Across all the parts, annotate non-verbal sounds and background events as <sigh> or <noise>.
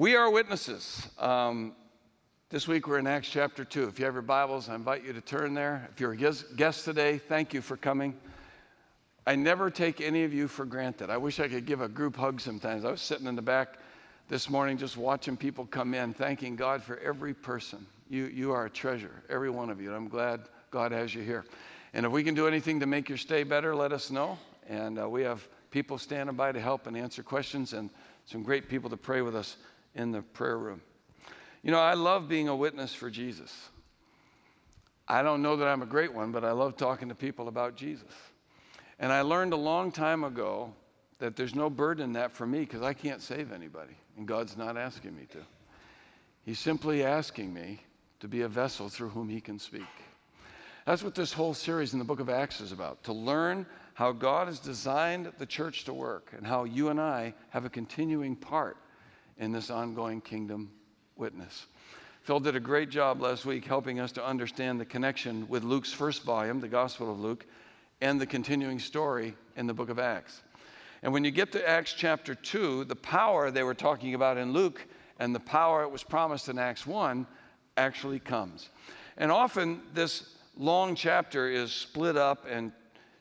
We are witnesses. Um, this week we're in Acts chapter 2. If you have your Bibles, I invite you to turn there. If you're a guest today, thank you for coming. I never take any of you for granted. I wish I could give a group hug sometimes. I was sitting in the back this morning just watching people come in, thanking God for every person. You, you are a treasure, every one of you. And I'm glad God has you here. And if we can do anything to make your stay better, let us know. And uh, we have people standing by to help and answer questions and some great people to pray with us in the prayer room. You know, I love being a witness for Jesus. I don't know that I'm a great one, but I love talking to people about Jesus. And I learned a long time ago that there's no burden in that for me because I can't save anybody, and God's not asking me to. He's simply asking me to be a vessel through whom He can speak. That's what this whole series in the book of Acts is about to learn how God has designed the church to work and how you and I have a continuing part in this ongoing kingdom witness. Phil did a great job last week helping us to understand the connection with Luke's first volume, the Gospel of Luke, and the continuing story in the book of Acts. And when you get to Acts chapter 2, the power they were talking about in Luke and the power it was promised in Acts 1 actually comes. And often this long chapter is split up and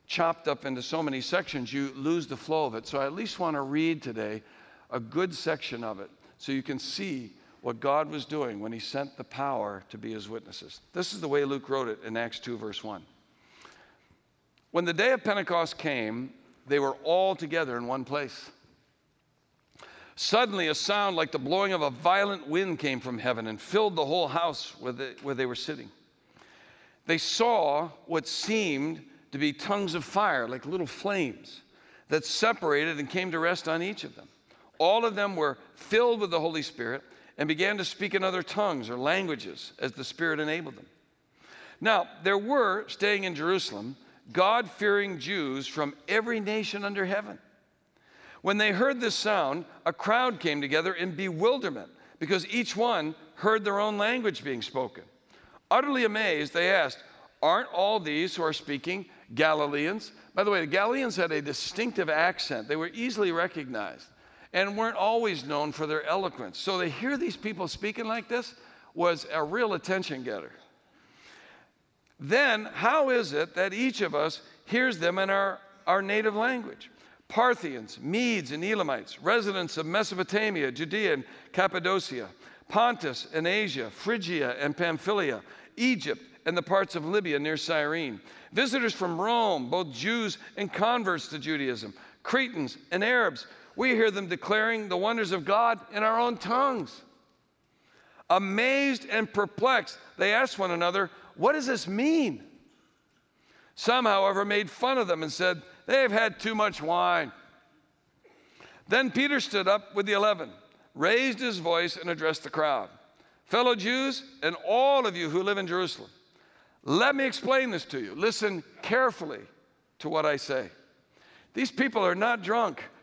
chopped up into so many sections, you lose the flow of it. So I at least want to read today a good section of it so you can see what God was doing when he sent the power to be his witnesses. This is the way Luke wrote it in Acts 2, verse 1. When the day of Pentecost came, they were all together in one place. Suddenly, a sound like the blowing of a violent wind came from heaven and filled the whole house where they, where they were sitting. They saw what seemed to be tongues of fire, like little flames, that separated and came to rest on each of them. All of them were filled with the Holy Spirit and began to speak in other tongues or languages as the Spirit enabled them. Now, there were, staying in Jerusalem, God fearing Jews from every nation under heaven. When they heard this sound, a crowd came together in bewilderment because each one heard their own language being spoken. Utterly amazed, they asked, Aren't all these who are speaking Galileans? By the way, the Galileans had a distinctive accent, they were easily recognized and weren't always known for their eloquence. So to hear these people speaking like this was a real attention getter. Then, how is it that each of us hears them in our, our native language? Parthians, Medes, and Elamites, residents of Mesopotamia, Judea, and Cappadocia, Pontus and Asia, Phrygia and Pamphylia, Egypt, and the parts of Libya near Cyrene, visitors from Rome, both Jews and converts to Judaism, Cretans and Arabs we hear them declaring the wonders of God in our own tongues. Amazed and perplexed, they asked one another, What does this mean? Some, however, made fun of them and said, They have had too much wine. Then Peter stood up with the eleven, raised his voice, and addressed the crowd Fellow Jews, and all of you who live in Jerusalem, let me explain this to you. Listen carefully to what I say. These people are not drunk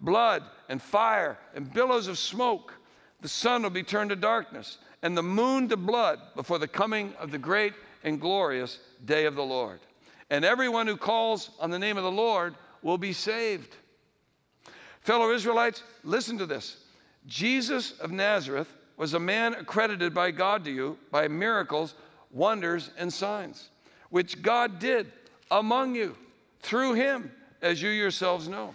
blood and fire and billows of smoke. The sun will be turned to darkness and the moon to blood before the coming of the great and glorious day of the Lord. And everyone who calls on the name of the Lord will be saved. Fellow Israelites, listen to this. Jesus of Nazareth was a man accredited by God to you by miracles, wonders, and signs, which God did among you through him, as you yourselves know.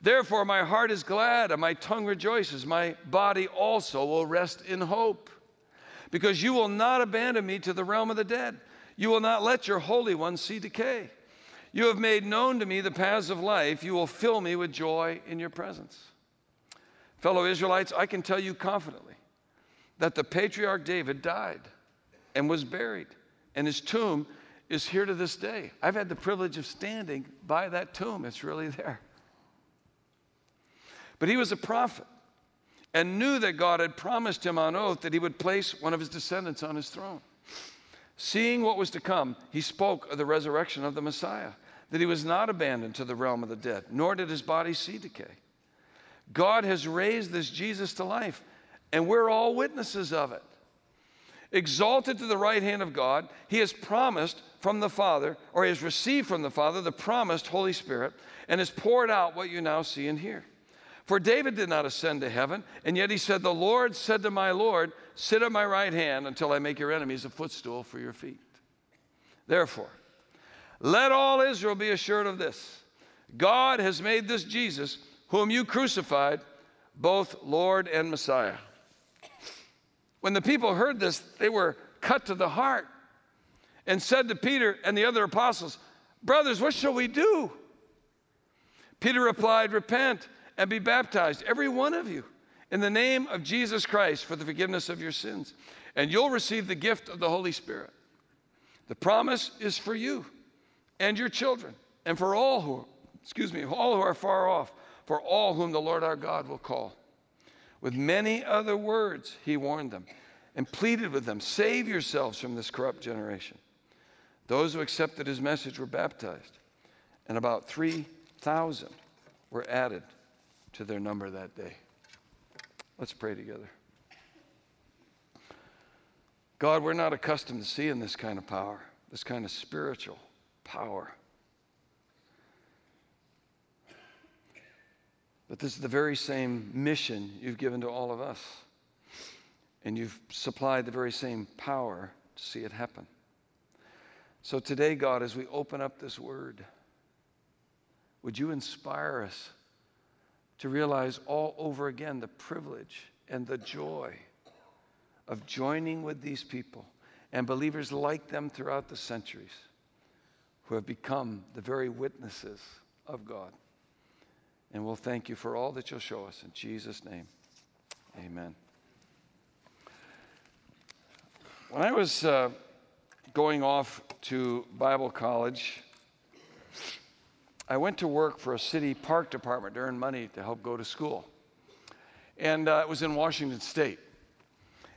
Therefore, my heart is glad and my tongue rejoices. My body also will rest in hope. Because you will not abandon me to the realm of the dead. You will not let your Holy One see decay. You have made known to me the paths of life. You will fill me with joy in your presence. Fellow Israelites, I can tell you confidently that the patriarch David died and was buried, and his tomb is here to this day. I've had the privilege of standing by that tomb, it's really there. But he was a prophet and knew that God had promised him on oath that he would place one of his descendants on his throne. Seeing what was to come, he spoke of the resurrection of the Messiah, that he was not abandoned to the realm of the dead, nor did his body see decay. God has raised this Jesus to life, and we're all witnesses of it. Exalted to the right hand of God, he has promised from the Father, or he has received from the Father, the promised Holy Spirit, and has poured out what you now see and hear. For David did not ascend to heaven, and yet he said, The Lord said to my Lord, Sit at my right hand until I make your enemies a footstool for your feet. Therefore, let all Israel be assured of this God has made this Jesus, whom you crucified, both Lord and Messiah. When the people heard this, they were cut to the heart and said to Peter and the other apostles, Brothers, what shall we do? Peter replied, Repent and be baptized, every one of you, in the name of Jesus Christ for the forgiveness of your sins, and you'll receive the gift of the Holy Spirit. The promise is for you and your children, and for all who, excuse me, all who are far off, for all whom the Lord our God will call. With many other words, he warned them and pleaded with them save yourselves from this corrupt generation. Those who accepted his message were baptized, and about 3,000 were added to their number that day. Let's pray together. God, we're not accustomed to seeing this kind of power, this kind of spiritual power. But this is the very same mission you've given to all of us. And you've supplied the very same power to see it happen. So today, God, as we open up this word, would you inspire us to realize all over again the privilege and the joy of joining with these people and believers like them throughout the centuries who have become the very witnesses of God. And we'll thank you for all that you'll show us. In Jesus' name, amen. When I was uh, going off to Bible college, I went to work for a city park department to earn money to help go to school. And uh, it was in Washington State.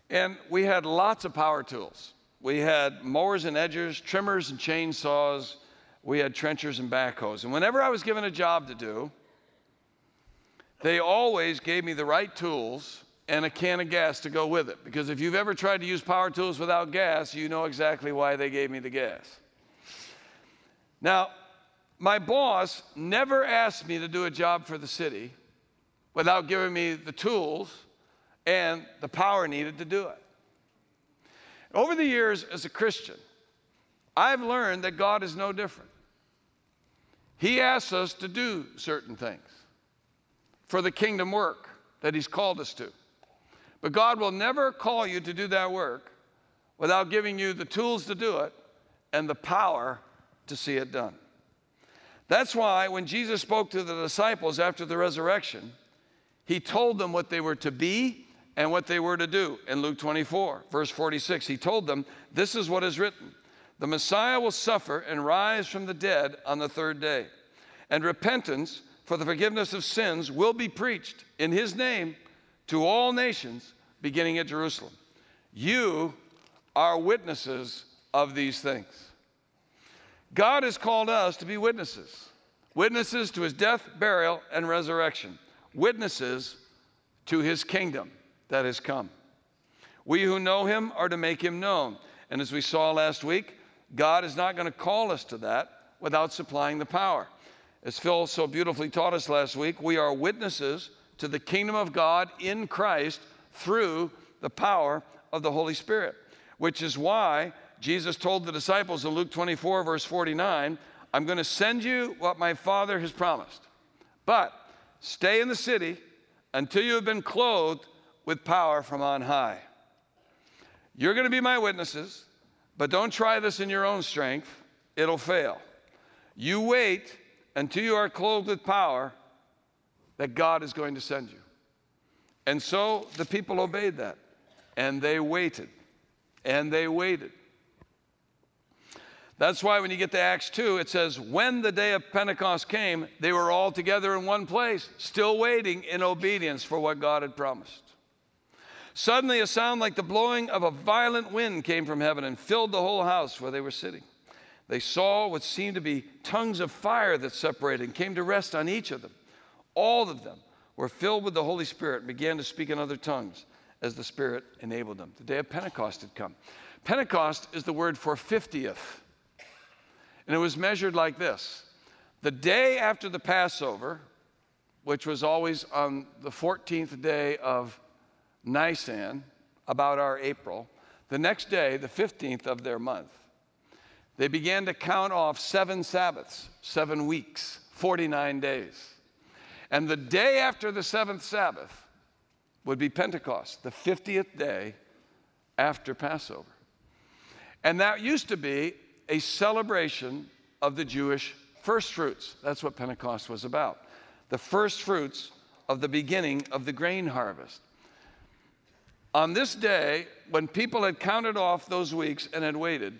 And we had lots of power tools. We had mowers and edgers, trimmers and chainsaws. We had trenchers and backhoes. And whenever I was given a job to do, they always gave me the right tools and a can of gas to go with it. Because if you've ever tried to use power tools without gas, you know exactly why they gave me the gas. Now, my boss never asked me to do a job for the city without giving me the tools and the power needed to do it. Over the years as a Christian, I've learned that God is no different. He asks us to do certain things for the kingdom work that He's called us to. But God will never call you to do that work without giving you the tools to do it and the power to see it done. That's why when Jesus spoke to the disciples after the resurrection, he told them what they were to be and what they were to do. In Luke 24, verse 46, he told them, This is what is written The Messiah will suffer and rise from the dead on the third day, and repentance for the forgiveness of sins will be preached in his name to all nations, beginning at Jerusalem. You are witnesses of these things. God has called us to be witnesses witnesses to his death, burial, and resurrection, witnesses to his kingdom that has come. We who know him are to make him known. And as we saw last week, God is not going to call us to that without supplying the power. As Phil so beautifully taught us last week, we are witnesses to the kingdom of God in Christ through the power of the Holy Spirit, which is why Jesus told the disciples in Luke 24, verse 49, I'm going to send you what my Father has promised. But stay in the city until you have been clothed with power from on high. You're going to be my witnesses. But don't try this in your own strength, it'll fail. You wait until you are clothed with power that God is going to send you. And so the people obeyed that, and they waited, and they waited. That's why when you get to Acts 2, it says, When the day of Pentecost came, they were all together in one place, still waiting in obedience for what God had promised. Suddenly, a sound like the blowing of a violent wind came from heaven and filled the whole house where they were sitting. They saw what seemed to be tongues of fire that separated and came to rest on each of them. All of them were filled with the Holy Spirit and began to speak in other tongues as the Spirit enabled them. The day of Pentecost had come. Pentecost is the word for 50th. And it was measured like this the day after the Passover, which was always on the 14th day of Nisan, about our April, the next day, the 15th of their month, they began to count off seven Sabbaths, seven weeks, 49 days. And the day after the seventh Sabbath would be Pentecost, the 50th day after Passover. And that used to be a celebration of the Jewish first fruits. That's what Pentecost was about. The first fruits of the beginning of the grain harvest. On this day, when people had counted off those weeks and had waited,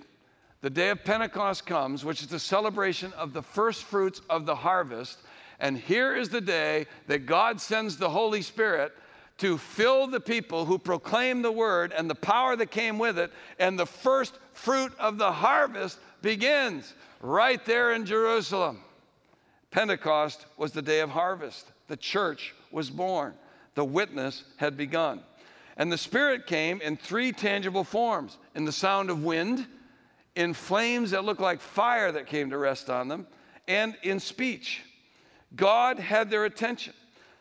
the day of Pentecost comes, which is the celebration of the first fruits of the harvest. And here is the day that God sends the Holy Spirit to fill the people who proclaimed the word and the power that came with it. And the first fruit of the harvest begins right there in Jerusalem. Pentecost was the day of harvest. The church was born. The witness had begun. And the Spirit came in three tangible forms in the sound of wind, in flames that looked like fire that came to rest on them, and in speech. God had their attention.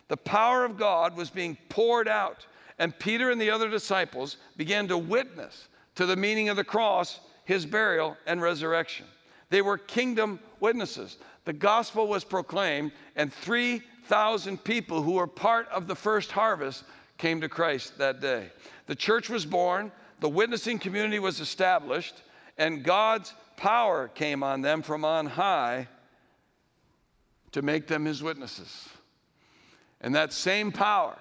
The power of God was being poured out, and Peter and the other disciples began to witness to the meaning of the cross, his burial, and resurrection. They were kingdom witnesses. The gospel was proclaimed, and 3,000 people who were part of the first harvest came to Christ that day. The church was born, the witnessing community was established, and God's power came on them from on high to make them his witnesses. And that same power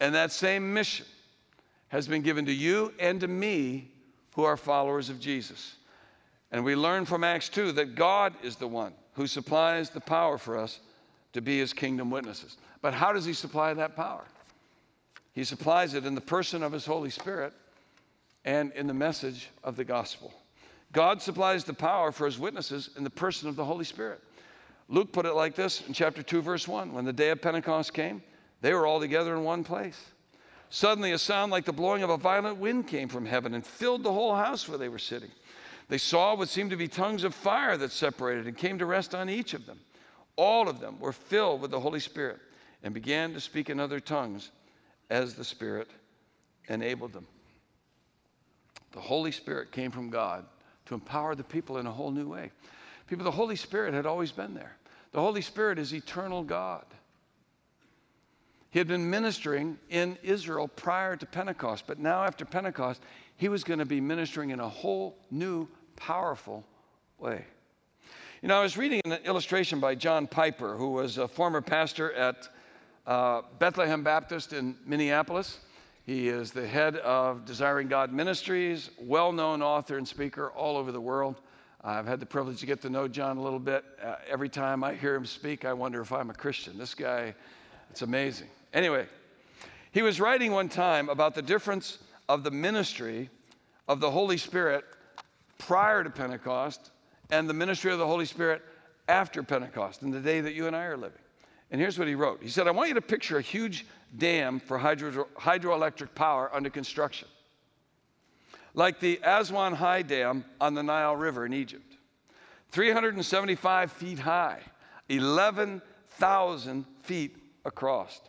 and that same mission has been given to you and to me who are followers of Jesus. And we learn from Acts 2 that God is the one who supplies the power for us to be his kingdom witnesses. But how does he supply that power? He supplies it in the person of his Holy Spirit and in the message of the gospel. God supplies the power for his witnesses in the person of the Holy Spirit. Luke put it like this in chapter 2, verse 1 When the day of Pentecost came, they were all together in one place. Suddenly, a sound like the blowing of a violent wind came from heaven and filled the whole house where they were sitting. They saw what seemed to be tongues of fire that separated and came to rest on each of them. All of them were filled with the Holy Spirit and began to speak in other tongues as the Spirit enabled them. The Holy Spirit came from God to empower the people in a whole new way. People, the Holy Spirit had always been there. The Holy Spirit is eternal God. He had been ministering in Israel prior to Pentecost, but now after Pentecost, he was going to be ministering in a whole new powerful way. You know, I was reading an illustration by John Piper, who was a former pastor at uh, Bethlehem Baptist in Minneapolis. He is the head of Desiring God Ministries, well known author and speaker all over the world. I've had the privilege to get to know John a little bit. Uh, every time I hear him speak, I wonder if I'm a Christian. This guy, it's amazing. Anyway, he was writing one time about the difference of the ministry of the Holy Spirit prior to Pentecost and the ministry of the Holy Spirit after Pentecost, in the day that you and I are living. And here's what he wrote He said, I want you to picture a huge dam for hydro- hydroelectric power under construction, like the Aswan High Dam on the Nile River in Egypt. 375 feet high, 11,000 feet across.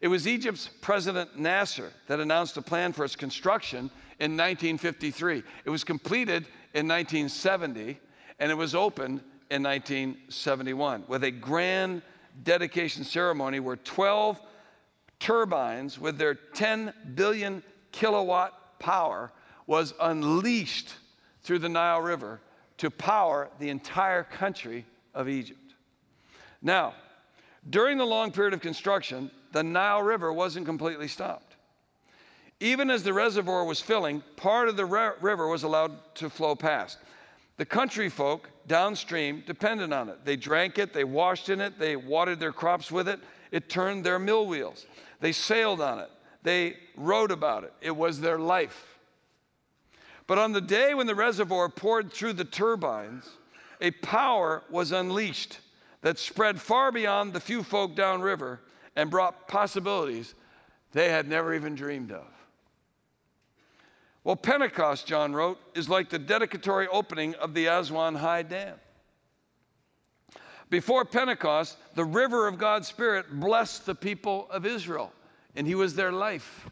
It was Egypt's President Nasser that announced a plan for its construction in 1953. It was completed in 1970 and it was opened in 1971 with a grand dedication ceremony where 12 turbines with their 10 billion kilowatt power was unleashed through the Nile River to power the entire country of Egypt. Now, during the long period of construction, the Nile River wasn't completely stopped. Even as the reservoir was filling, part of the river was allowed to flow past. The country folk downstream depended on it. They drank it, they washed in it, they watered their crops with it. It turned their mill wheels. They sailed on it, they wrote about it. It was their life. But on the day when the reservoir poured through the turbines, a power was unleashed that spread far beyond the few folk downriver and brought possibilities they had never even dreamed of. Well, Pentecost, John wrote, is like the dedicatory opening of the Aswan High Dam. Before Pentecost, the river of God's Spirit blessed the people of Israel, and He was their life.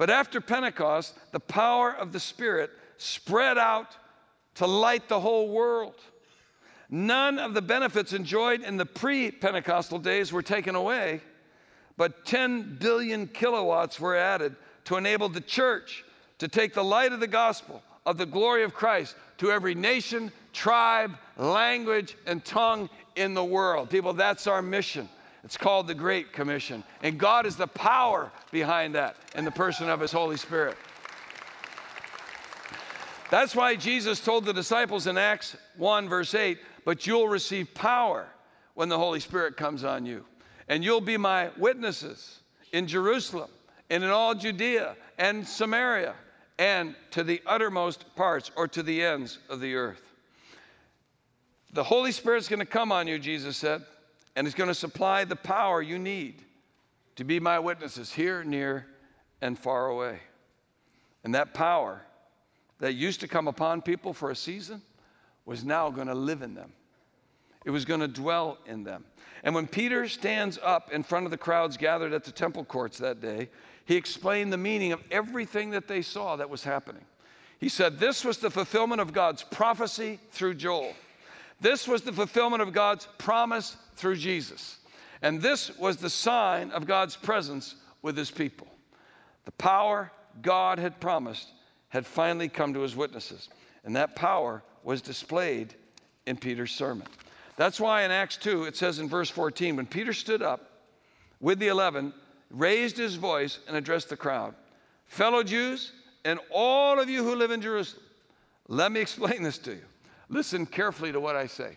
But after Pentecost, the power of the Spirit spread out to light the whole world. None of the benefits enjoyed in the pre Pentecostal days were taken away, but 10 billion kilowatts were added to enable the church to take the light of the gospel of the glory of Christ to every nation, tribe, language, and tongue in the world. People, that's our mission. It's called the Great Commission. And God is the power behind that in the person of His Holy Spirit. That's why Jesus told the disciples in Acts 1, verse 8, but you'll receive power when the Holy Spirit comes on you. And you'll be my witnesses in Jerusalem and in all Judea and Samaria and to the uttermost parts or to the ends of the earth. The Holy Spirit's going to come on you, Jesus said, and it's going to supply the power you need to be my witnesses here, near, and far away. And that power that used to come upon people for a season was now going to live in them. It was going to dwell in them. And when Peter stands up in front of the crowds gathered at the temple courts that day, he explained the meaning of everything that they saw that was happening. He said, This was the fulfillment of God's prophecy through Joel. This was the fulfillment of God's promise through Jesus. And this was the sign of God's presence with his people. The power God had promised had finally come to his witnesses. And that power was displayed in Peter's sermon. That's why in Acts 2, it says in verse 14, when Peter stood up with the eleven, raised his voice, and addressed the crowd Fellow Jews, and all of you who live in Jerusalem, let me <laughs> explain this to you. Listen carefully to what I say.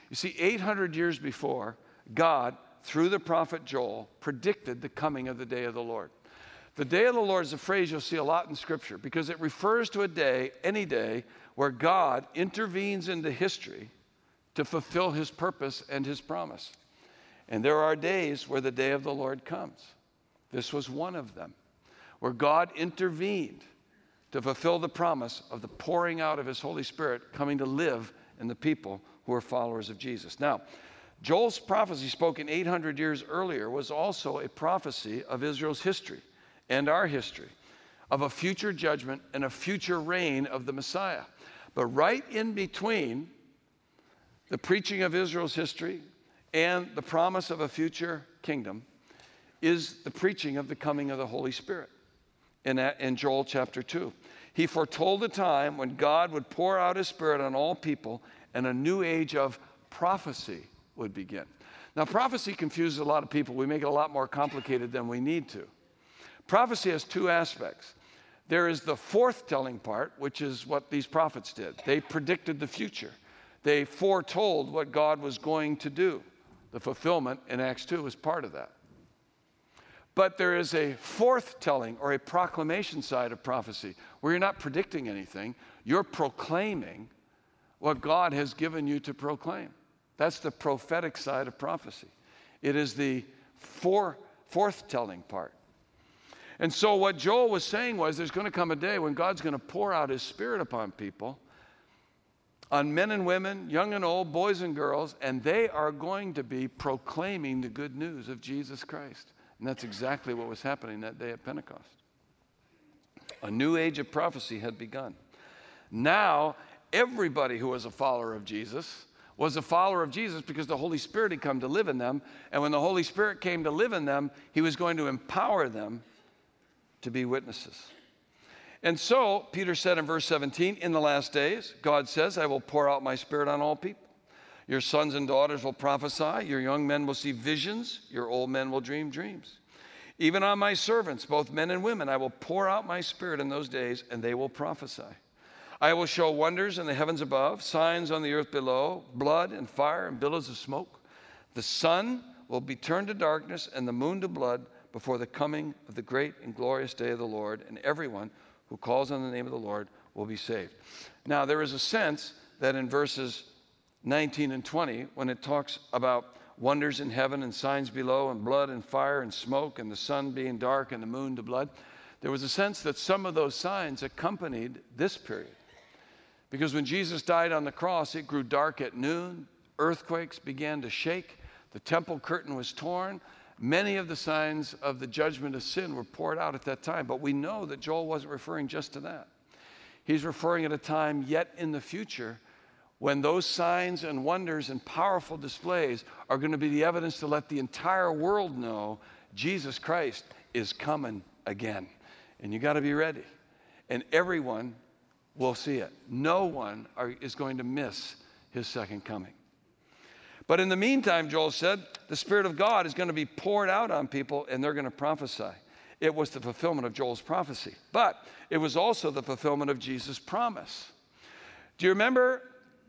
You see, 800 years before, God, through the prophet Joel, predicted the coming of the day of the Lord. The day of the Lord is a phrase you'll see a lot in Scripture because it refers to a day, any day, where God intervenes into history to fulfill his purpose and his promise. And there are days where the day of the Lord comes. This was one of them, where God intervened to fulfill the promise of the pouring out of his Holy Spirit coming to live in the people who are followers of Jesus. Now, Joel's prophecy spoken 800 years earlier was also a prophecy of Israel's history and our history of a future judgment and a future reign of the Messiah. But right in between the preaching of Israel's history and the promise of a future kingdom is the preaching of the coming of the Holy Spirit in, in Joel chapter 2. He foretold a time when God would pour out his Spirit on all people and a new age of prophecy would begin. Now, prophecy confuses a lot of people. We make it a lot more complicated than we need to. Prophecy has two aspects. There is the forthtelling part, which is what these prophets did. They predicted the future, they foretold what God was going to do. The fulfillment in Acts 2 is part of that. But there is a forthtelling or a proclamation side of prophecy where you're not predicting anything, you're proclaiming what God has given you to proclaim. That's the prophetic side of prophecy. It is the for, forthtelling part. And so, what Joel was saying was there's going to come a day when God's going to pour out his spirit upon people, on men and women, young and old, boys and girls, and they are going to be proclaiming the good news of Jesus Christ. And that's exactly what was happening that day at Pentecost. A new age of prophecy had begun. Now, everybody who was a follower of Jesus was a follower of Jesus because the Holy Spirit had come to live in them. And when the Holy Spirit came to live in them, He was going to empower them to be witnesses. And so, Peter said in verse 17, in the last days, God says, I will pour out my spirit on all people. Your sons and daughters will prophesy, your young men will see visions, your old men will dream dreams. Even on my servants, both men and women, I will pour out my spirit in those days, and they will prophesy. I will show wonders in the heavens above, signs on the earth below, blood and fire and billows of smoke. The sun will be turned to darkness and the moon to blood before the coming of the great and glorious day of the Lord, and everyone who calls on the name of the Lord will be saved. Now, there is a sense that in verses 19 and 20, when it talks about wonders in heaven and signs below, and blood and fire and smoke, and the sun being dark and the moon to blood, there was a sense that some of those signs accompanied this period. Because when Jesus died on the cross, it grew dark at noon, earthquakes began to shake, the temple curtain was torn, Many of the signs of the judgment of sin were poured out at that time, but we know that Joel wasn't referring just to that. He's referring at a time yet in the future when those signs and wonders and powerful displays are going to be the evidence to let the entire world know Jesus Christ is coming again. And you got to be ready. And everyone will see it. No one are, is going to miss his second coming. But in the meantime, Joel said, the Spirit of God is going to be poured out on people and they're going to prophesy. It was the fulfillment of Joel's prophecy, but it was also the fulfillment of Jesus' promise. Do you remember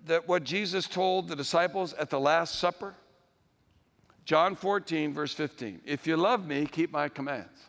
that what Jesus told the disciples at the Last Supper? John 14, verse 15. If you love me, keep my commands.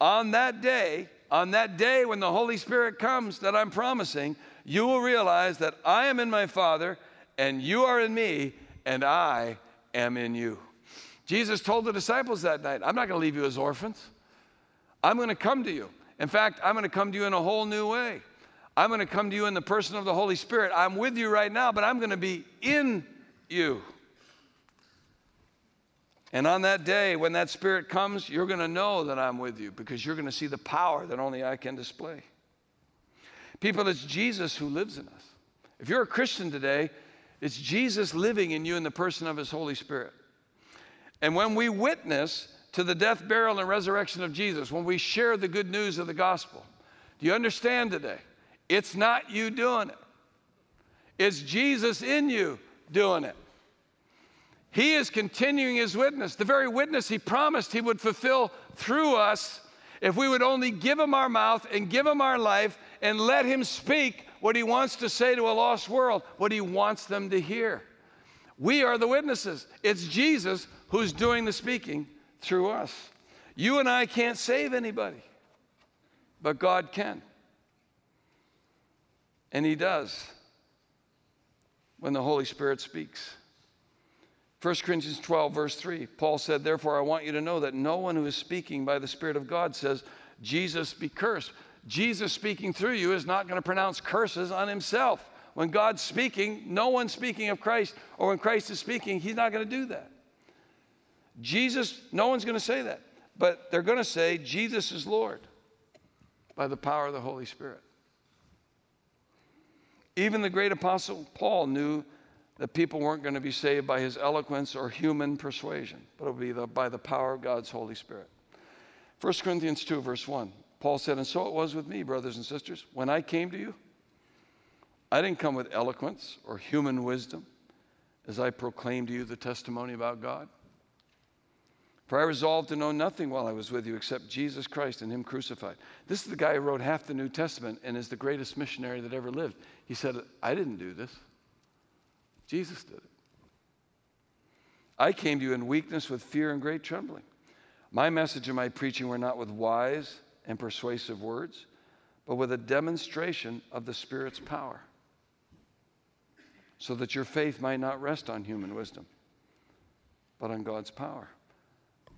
On that day, on that day when the Holy Spirit comes that I'm promising, you will realize that I am in my Father and you are in me, and I am in you. Jesus told the disciples that night, I'm not going to leave you as orphans. I'm going to come to you. In fact, I'm going to come to you in a whole new way. I'm going to come to you in the person of the Holy Spirit. I'm with you right now, but I'm going to be in you. And on that day, when that Spirit comes, you're going to know that I'm with you because you're going to see the power that only I can display. People, it's Jesus who lives in us. If you're a Christian today, it's Jesus living in you in the person of His Holy Spirit. And when we witness to the death, burial, and resurrection of Jesus, when we share the good news of the gospel, do you understand today? It's not you doing it, it's Jesus in you doing it. He is continuing his witness, the very witness he promised he would fulfill through us if we would only give him our mouth and give him our life and let him speak what he wants to say to a lost world, what he wants them to hear. We are the witnesses. It's Jesus who's doing the speaking through us. You and I can't save anybody, but God can. And he does when the Holy Spirit speaks. 1 Corinthians 12, verse 3, Paul said, Therefore, I want you to know that no one who is speaking by the Spirit of God says, Jesus be cursed. Jesus speaking through you is not going to pronounce curses on himself. When God's speaking, no one's speaking of Christ, or when Christ is speaking, he's not going to do that. Jesus, no one's going to say that, but they're going to say, Jesus is Lord by the power of the Holy Spirit. Even the great apostle Paul knew that people weren't going to be saved by his eloquence or human persuasion, but it would be the, by the power of God's Holy Spirit. 1 Corinthians 2, verse 1. Paul said, And so it was with me, brothers and sisters. When I came to you, I didn't come with eloquence or human wisdom as I proclaimed to you the testimony about God. For I resolved to know nothing while I was with you except Jesus Christ and Him crucified. This is the guy who wrote half the New Testament and is the greatest missionary that ever lived. He said, I didn't do this, Jesus did it. I came to you in weakness with fear and great trembling. My message and my preaching were not with wise and persuasive words, but with a demonstration of the Spirit's power, so that your faith might not rest on human wisdom, but on God's power.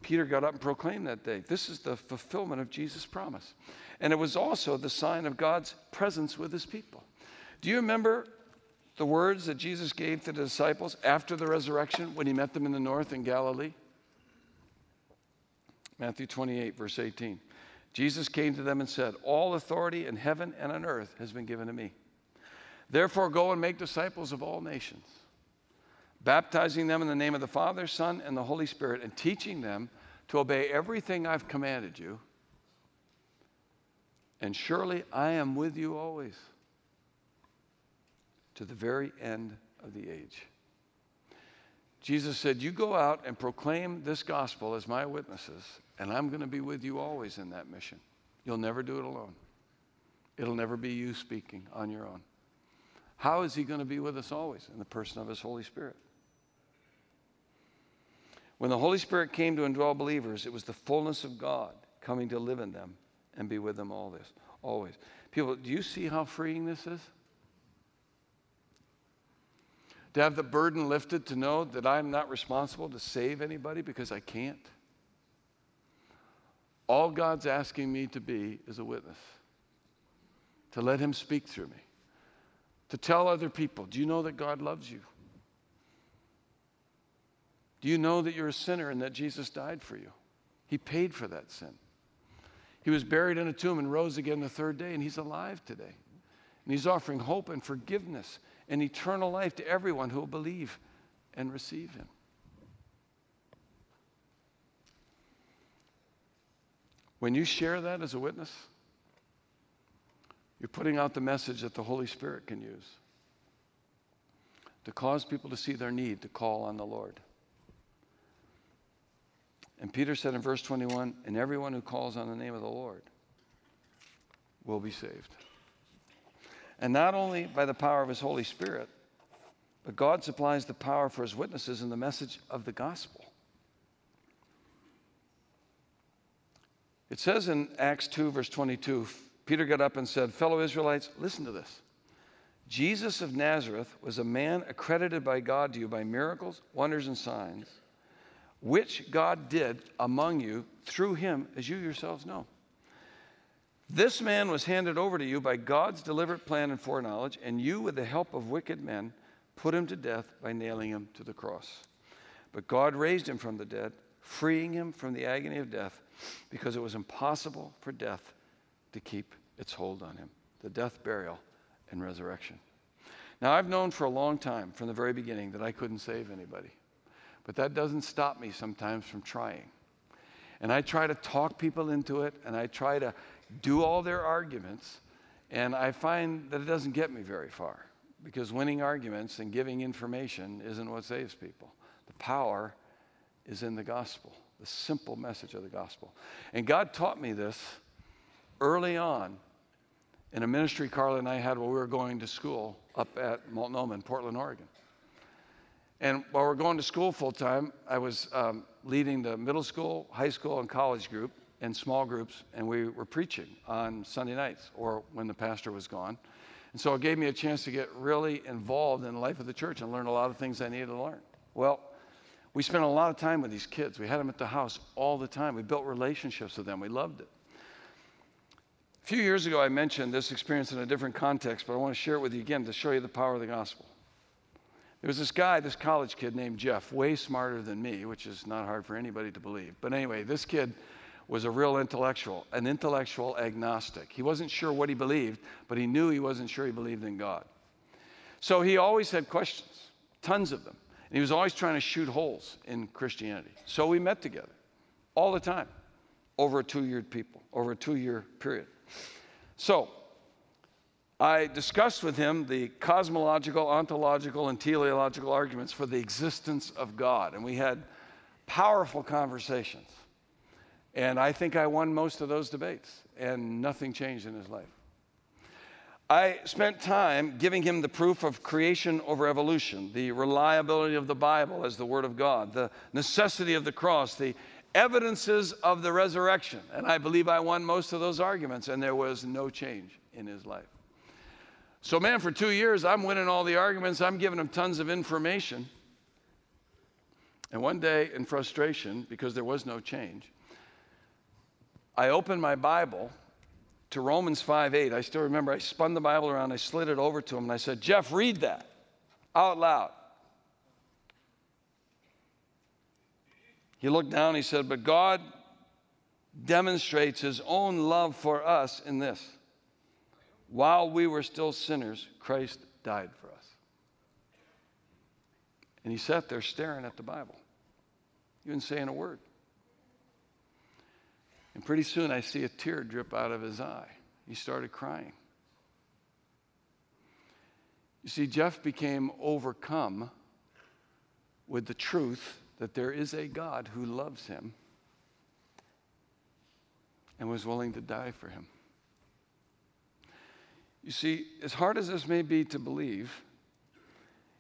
Peter got up and proclaimed that day. This is the fulfillment of Jesus' promise. And it was also the sign of God's presence with his people. Do you remember the words that Jesus gave to the disciples after the resurrection when he met them in the north in Galilee? Matthew 28, verse 18. Jesus came to them and said, All authority in heaven and on earth has been given to me. Therefore, go and make disciples of all nations baptizing them in the name of the Father, Son, and the Holy Spirit, and teaching them to obey everything I've commanded you. And surely I am with you always to the very end of the age. Jesus said, You go out and proclaim this gospel as my witnesses, and I'm going to be with you always in that mission. You'll never do it alone. It'll never be you speaking on your own. How is he going to be with us always? In the person of his Holy Spirit. When the Holy Spirit came to indwell believers, it was the fullness of God coming to live in them and be with them all this, always. People, do you see how freeing this is? To have the burden lifted to know that I'm not responsible to save anybody because I can't. All God's asking me to be is a witness, to let Him speak through me, to tell other people, do you know that God loves you? Do you know that you're a sinner and that Jesus died for you? He paid for that sin. He was buried in a tomb and rose again the third day, and he's alive today. And he's offering hope and forgiveness and eternal life to everyone who will believe and receive him. When you share that as a witness, you're putting out the message that the Holy Spirit can use to cause people to see their need to call on the Lord. And Peter said in verse 21 And everyone who calls on the name of the Lord will be saved. And not only by the power of his Holy Spirit, but God supplies the power for his witnesses in the message of the gospel. It says in Acts 2, verse 22, Peter got up and said, Fellow Israelites, listen to this. Jesus of Nazareth was a man accredited by God to you by miracles, wonders, and signs which God did among you through him, as you yourselves know. This man was handed over to you by God's deliberate plan and foreknowledge, and you, with the help of wicked men, put him to death by nailing him to the cross. But God raised him from the dead, freeing him from the agony of death, because it was impossible for death to keep its hold on him the death, burial, and resurrection. Now, I've known for a long time, from the very beginning, that I couldn't save anybody. But that doesn't stop me sometimes from trying. And I try to talk people into it, and I try to do all their arguments, and I find that it doesn't get me very far because winning arguments and giving information isn't what saves people. The power is in the gospel, the simple message of the gospel. And God taught me this early on in a ministry Carla and I had while we were going to school up at Multnomah in Portland, Oregon. And while we're going to school full time, I was um, leading the middle school, high school, and college group in small groups, and we were preaching on Sunday nights or when the pastor was gone. And so it gave me a chance to get really involved in the life of the church and learn a lot of things I needed to learn. Well, we spent a lot of time with these kids. We had them at the house all the time. We built relationships with them. We loved it. A few years ago, I mentioned this experience in a different context, but I want to share it with you again to show you the power of the gospel. There was this guy, this college kid named Jeff, way smarter than me, which is not hard for anybody to believe. But anyway, this kid was a real intellectual, an intellectual agnostic. He wasn't sure what he believed, but he knew he wasn't sure he believed in God. So he always had questions, tons of them. And he was always trying to shoot holes in Christianity. So we met together all the time over a two year people, over a two year period. So I discussed with him the cosmological, ontological, and teleological arguments for the existence of God. And we had powerful conversations. And I think I won most of those debates, and nothing changed in his life. I spent time giving him the proof of creation over evolution, the reliability of the Bible as the Word of God, the necessity of the cross, the evidences of the resurrection. And I believe I won most of those arguments, and there was no change in his life. So, man, for two years, I'm winning all the arguments, I'm giving him tons of information. And one day, in frustration, because there was no change, I opened my Bible to Romans 5 8. I still remember I spun the Bible around, I slid it over to him, and I said, Jeff, read that out loud. He looked down, he said, But God demonstrates his own love for us in this. While we were still sinners, Christ died for us. And he sat there staring at the Bible. He wasn't saying a word. And pretty soon I see a tear drip out of his eye. He started crying. You see, Jeff became overcome with the truth that there is a God who loves him and was willing to die for him. You see, as hard as this may be to believe,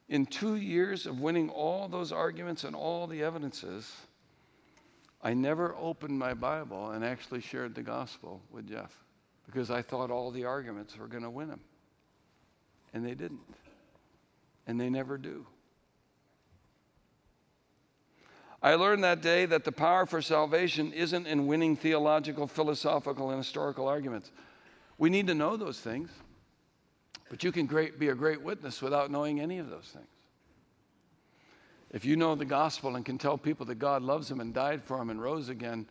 in two years of winning all those arguments and all the evidences, I never opened my Bible and actually shared the gospel with Jeff because I thought all the arguments were going to win him. And they didn't. And they never do. I learned that day that the power for salvation isn't in winning theological, philosophical, and historical arguments. We need to know those things, but you can great, be a great witness without knowing any of those things. If you know the gospel and can tell people that God loves them and died for them and rose again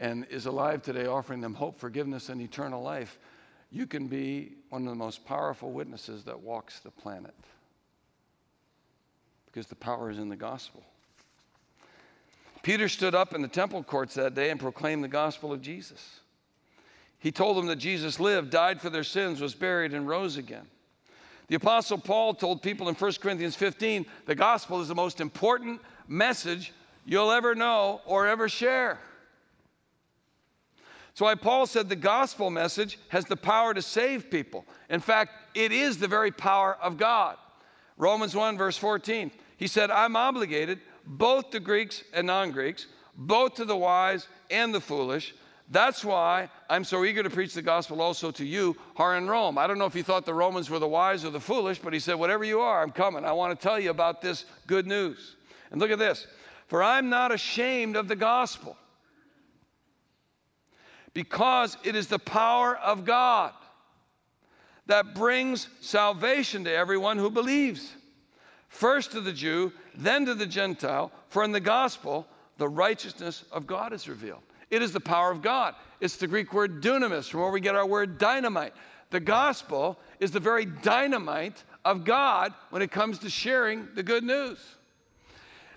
and is alive today, offering them hope, forgiveness, and eternal life, you can be one of the most powerful witnesses that walks the planet. Because the power is in the gospel. Peter stood up in the temple courts that day and proclaimed the gospel of Jesus. He told them that Jesus lived, died for their sins, was buried, and rose again. The Apostle Paul told people in 1 Corinthians 15 the gospel is the most important message you'll ever know or ever share. So, why Paul said the gospel message has the power to save people. In fact, it is the very power of God. Romans 1, verse 14, he said, I'm obligated both to Greeks and non Greeks, both to the wise and the foolish. That's why I'm so eager to preach the gospel also to you who are in Rome. I don't know if he thought the Romans were the wise or the foolish, but he said, Whatever you are, I'm coming. I want to tell you about this good news. And look at this For I'm not ashamed of the gospel, because it is the power of God that brings salvation to everyone who believes. First to the Jew, then to the Gentile, for in the gospel, the righteousness of God is revealed. It is the power of God. It's the Greek word dunamis, from where we get our word dynamite. The gospel is the very dynamite of God when it comes to sharing the good news.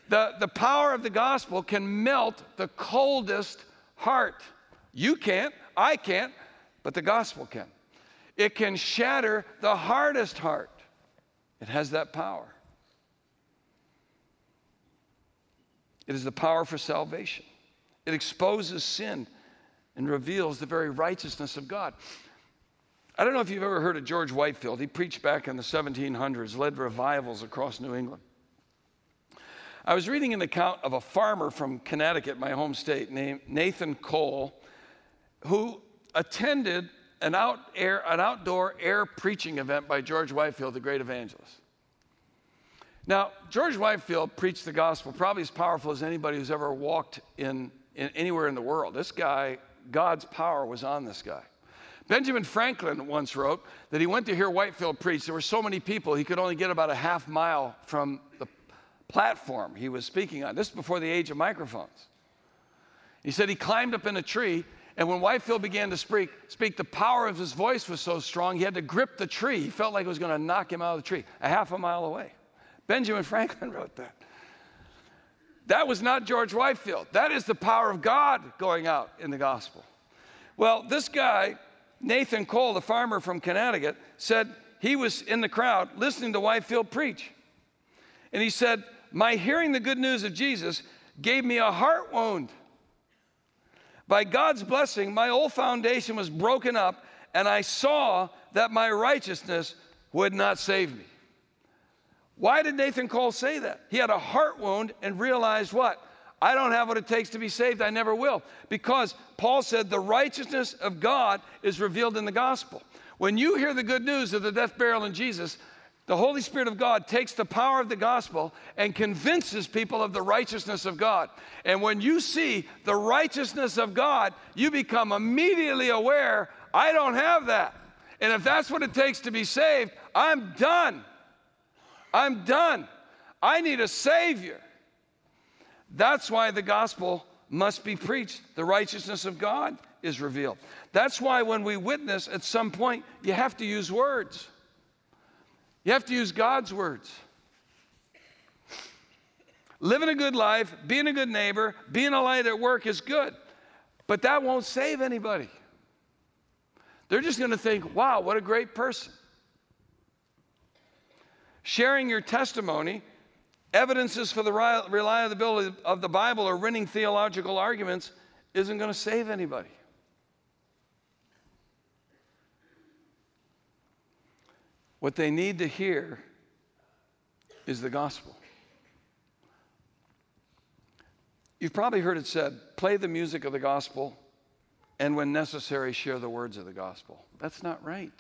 The, the power of the gospel can melt the coldest heart. You can't, I can't, but the gospel can. It can shatter the hardest heart. It has that power. It is the power for salvation. It exposes sin and reveals the very righteousness of God. I don't know if you've ever heard of George Whitefield. He preached back in the 1700s, led revivals across New England. I was reading an account of a farmer from Connecticut, my home state, named Nathan Cole, who attended an, out air, an outdoor air preaching event by George Whitefield, the great evangelist. Now, George Whitefield preached the gospel probably as powerful as anybody who's ever walked in in, anywhere in the world. This guy, God's power was on this guy. Benjamin Franklin once wrote that he went to hear Whitefield preach. There were so many people, he could only get about a half mile from the platform he was speaking on. This is before the age of microphones. He said he climbed up in a tree, and when Whitefield began to speak, speak, the power of his voice was so strong he had to grip the tree. He felt like it was going to knock him out of the tree, a half a mile away. Benjamin <laughs> Franklin wrote that. That was not George Whitefield. That is the power of God going out in the gospel. Well, this guy, Nathan Cole, the farmer from Connecticut, said he was in the crowd listening to Whitefield preach. And he said, My hearing the good news of Jesus gave me a heart wound. By God's blessing, my old foundation was broken up, and I saw that my righteousness would not save me. Why did Nathan Cole say that? He had a heart wound and realized what? I don't have what it takes to be saved. I never will. Because Paul said the righteousness of God is revealed in the gospel. When you hear the good news of the death, burial, in Jesus, the Holy Spirit of God takes the power of the gospel and convinces people of the righteousness of God. And when you see the righteousness of God, you become immediately aware I don't have that. And if that's what it takes to be saved, I'm done. I'm done. I need a Savior. That's why the gospel must be preached. The righteousness of God is revealed. That's why when we witness, at some point, you have to use words. You have to use God's words. Living a good life, being a good neighbor, being a light at work is good, but that won't save anybody. They're just going to think, wow, what a great person. Sharing your testimony, evidences for the reliability of the Bible, or winning theological arguments isn't going to save anybody. What they need to hear is the gospel. You've probably heard it said play the music of the gospel, and when necessary, share the words of the gospel. That's not right.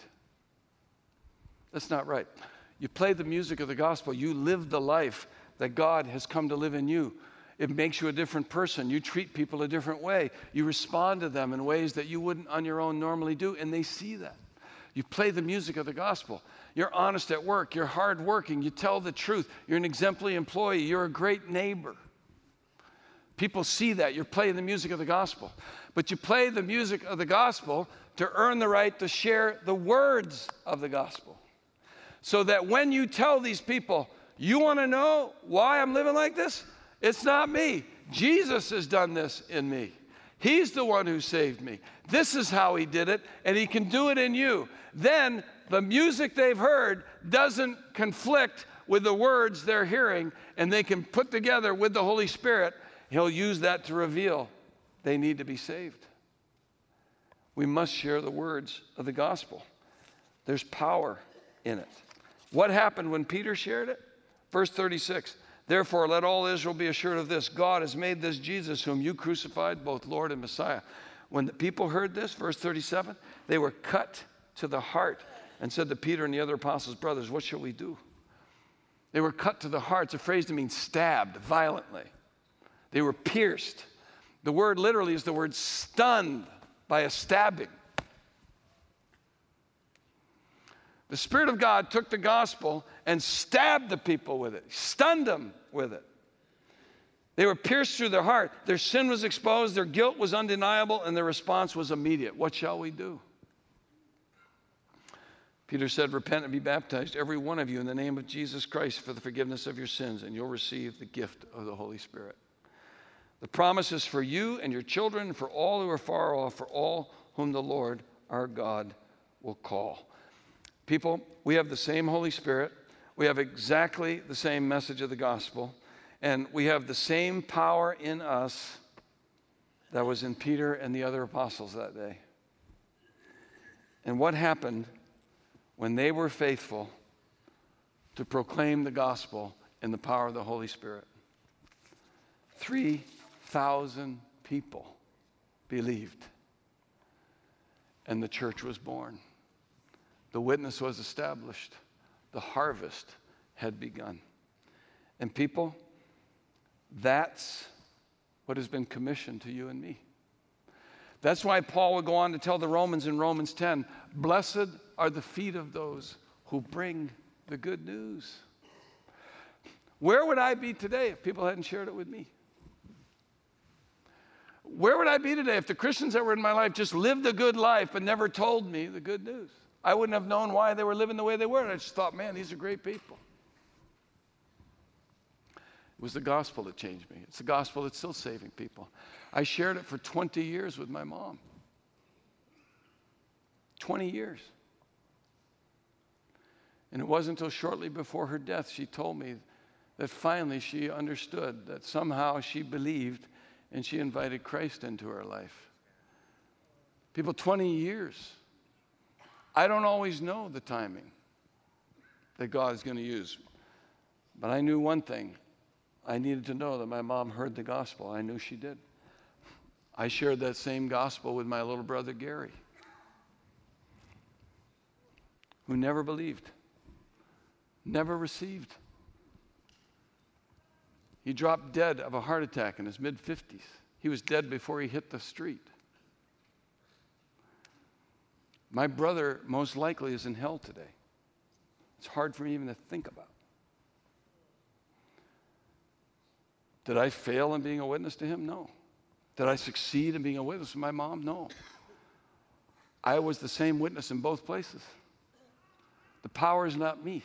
That's not right. You play the music of the gospel, you live the life that God has come to live in you. It makes you a different person. You treat people a different way. You respond to them in ways that you wouldn't on your own normally do, and they see that. You play the music of the gospel. You're honest at work. You're hardworking. You tell the truth. You're an exemplary employee. You're a great neighbor. People see that. You're playing the music of the gospel. But you play the music of the gospel to earn the right to share the words of the gospel. So that when you tell these people, you want to know why I'm living like this? It's not me. Jesus has done this in me. He's the one who saved me. This is how he did it, and he can do it in you. Then the music they've heard doesn't conflict with the words they're hearing, and they can put together with the Holy Spirit. He'll use that to reveal they need to be saved. We must share the words of the gospel. There's power in it. What happened when Peter shared it? Verse 36 Therefore, let all Israel be assured of this God has made this Jesus, whom you crucified, both Lord and Messiah. When the people heard this, verse 37, they were cut to the heart and said to Peter and the other apostles, Brothers, what shall we do? They were cut to the heart. It's a phrase that means stabbed violently. They were pierced. The word literally is the word stunned by a stabbing. The Spirit of God took the gospel and stabbed the people with it, stunned them with it. They were pierced through their heart. Their sin was exposed, their guilt was undeniable, and their response was immediate. What shall we do? Peter said, Repent and be baptized, every one of you, in the name of Jesus Christ for the forgiveness of your sins, and you'll receive the gift of the Holy Spirit. The promise is for you and your children, for all who are far off, for all whom the Lord our God will call. People, we have the same Holy Spirit. We have exactly the same message of the gospel. And we have the same power in us that was in Peter and the other apostles that day. And what happened when they were faithful to proclaim the gospel in the power of the Holy Spirit. 3,000 people believed, and the church was born. The witness was established, the harvest had begun. And people, that's what has been commissioned to you and me. That's why Paul would go on to tell the Romans in Romans 10 Blessed are the feet of those who bring the good news. Where would I be today if people hadn't shared it with me? Where would I be today if the Christians that were in my life just lived a good life but never told me the good news? I wouldn't have known why they were living the way they were. I just thought, man, these are great people. It was the gospel that changed me. It's the gospel that's still saving people. I shared it for 20 years with my mom. 20 years. And it wasn't until shortly before her death she told me that finally she understood that somehow she believed and she invited Christ into her life. People, 20 years. I don't always know the timing that God is going to use. But I knew one thing I needed to know that my mom heard the gospel. I knew she did. I shared that same gospel with my little brother Gary, who never believed, never received. He dropped dead of a heart attack in his mid 50s. He was dead before he hit the street. My brother most likely is in hell today. It's hard for me even to think about. Did I fail in being a witness to him? No. Did I succeed in being a witness to my mom? No. I was the same witness in both places. The power is not me.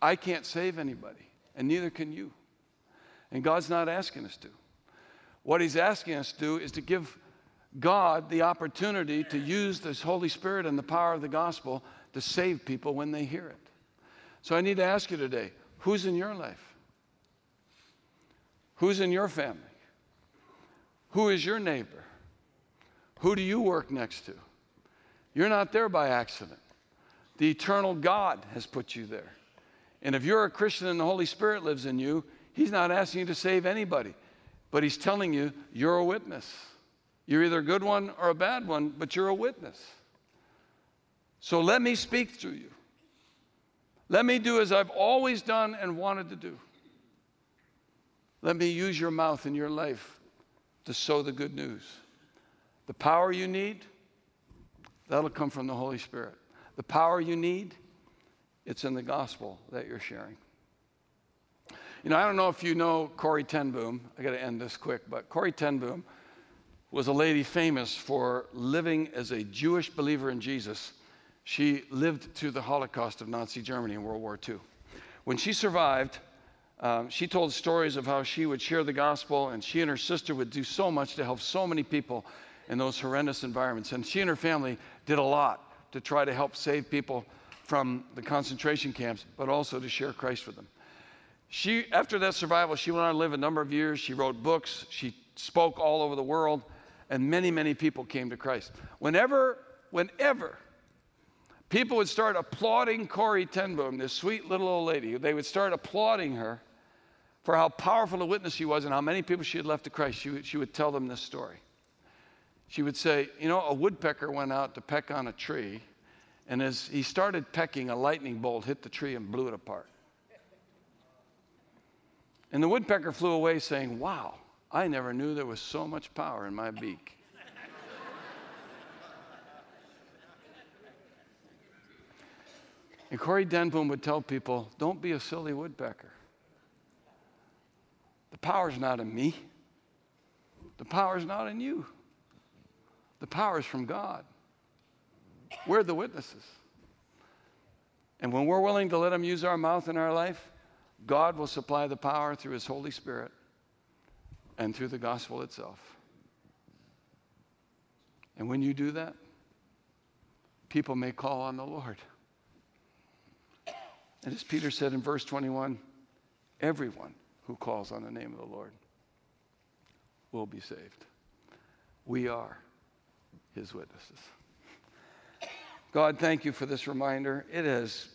I can't save anybody, and neither can you. And God's not asking us to. What He's asking us to do is to give God the opportunity to use this Holy Spirit and the power of the gospel to save people when they hear it. So I need to ask you today who's in your life? Who's in your family? Who is your neighbor? Who do you work next to? You're not there by accident. The eternal God has put you there. And if you're a Christian and the Holy Spirit lives in you, He's not asking you to save anybody, but He's telling you you're a witness. You're either a good one or a bad one, but you're a witness. So let me speak through you. Let me do as I've always done and wanted to do. Let me use your mouth in your life to sow the good news. The power you need, that'll come from the Holy Spirit. The power you need, it's in the gospel that you're sharing. You know, I don't know if you know Corrie ten Boom. I got to end this quick, but Corrie ten Boom was a lady famous for living as a Jewish believer in Jesus. She lived through the Holocaust of Nazi Germany in World War II. When she survived, um, she told stories of how she would share the gospel, and she and her sister would do so much to help so many people in those horrendous environments. And she and her family did a lot to try to help save people from the concentration camps, but also to share Christ with them. She, after that survival, she went on to live a number of years. She wrote books. She spoke all over the world, and many, many people came to Christ. Whenever, whenever people would start applauding Corrie ten Boom, this sweet little old lady, they would start applauding her for how powerful a witness she was and how many people she had left to Christ, she, would, she would tell them this story. She would say, You know, a woodpecker went out to peck on a tree, and as he started pecking, a lightning bolt hit the tree and blew it apart. And the woodpecker flew away saying, Wow, I never knew there was so much power in my beak. and Corrie ten Boom would tell people, Don't be a silly woodpecker. The power's not in me. The power's not in you. The power is from God. We're the witnesses. And when we're willing to let Him use our mouth in our life, God will supply the power through His Holy Spirit and through the gospel itself. And when you do that, people may call on the Lord. And as Peter said in verse 21, everyone who calls on the name of the Lord will be saved. We are his witnesses. God, thank you for this reminder. It has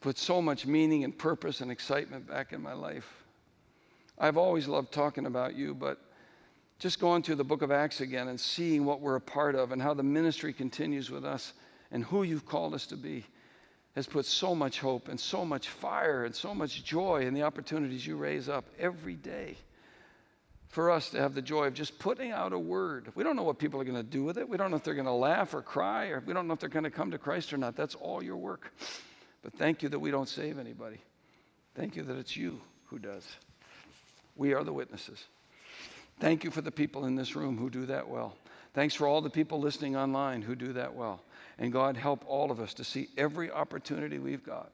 put so much meaning and purpose and excitement back in my life. I've always loved talking about you, but just going through the book of Acts again and seeing what we're a part of and how the ministry continues with us and who you've called us to be has put so much hope and so much fire and so much joy in the opportunities you raise up every day for us to have the joy of just putting out a word. We don't know what people are going to do with it. We don't know if they're going to laugh or cry, or we don't know if they're going to come to Christ or not. That's all your work. But thank you that we don't save anybody. Thank you that it's you who does. We are the witnesses. Thank you for the people in this room who do that well. Thanks for all the people listening online who do that well. And God, help all of us to see every opportunity we've got,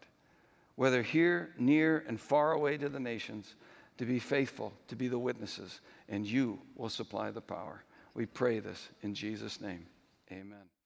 whether here, near, and far away to the nations, to be faithful, to be the witnesses, and you will supply the power. We pray this in Jesus' name. Amen.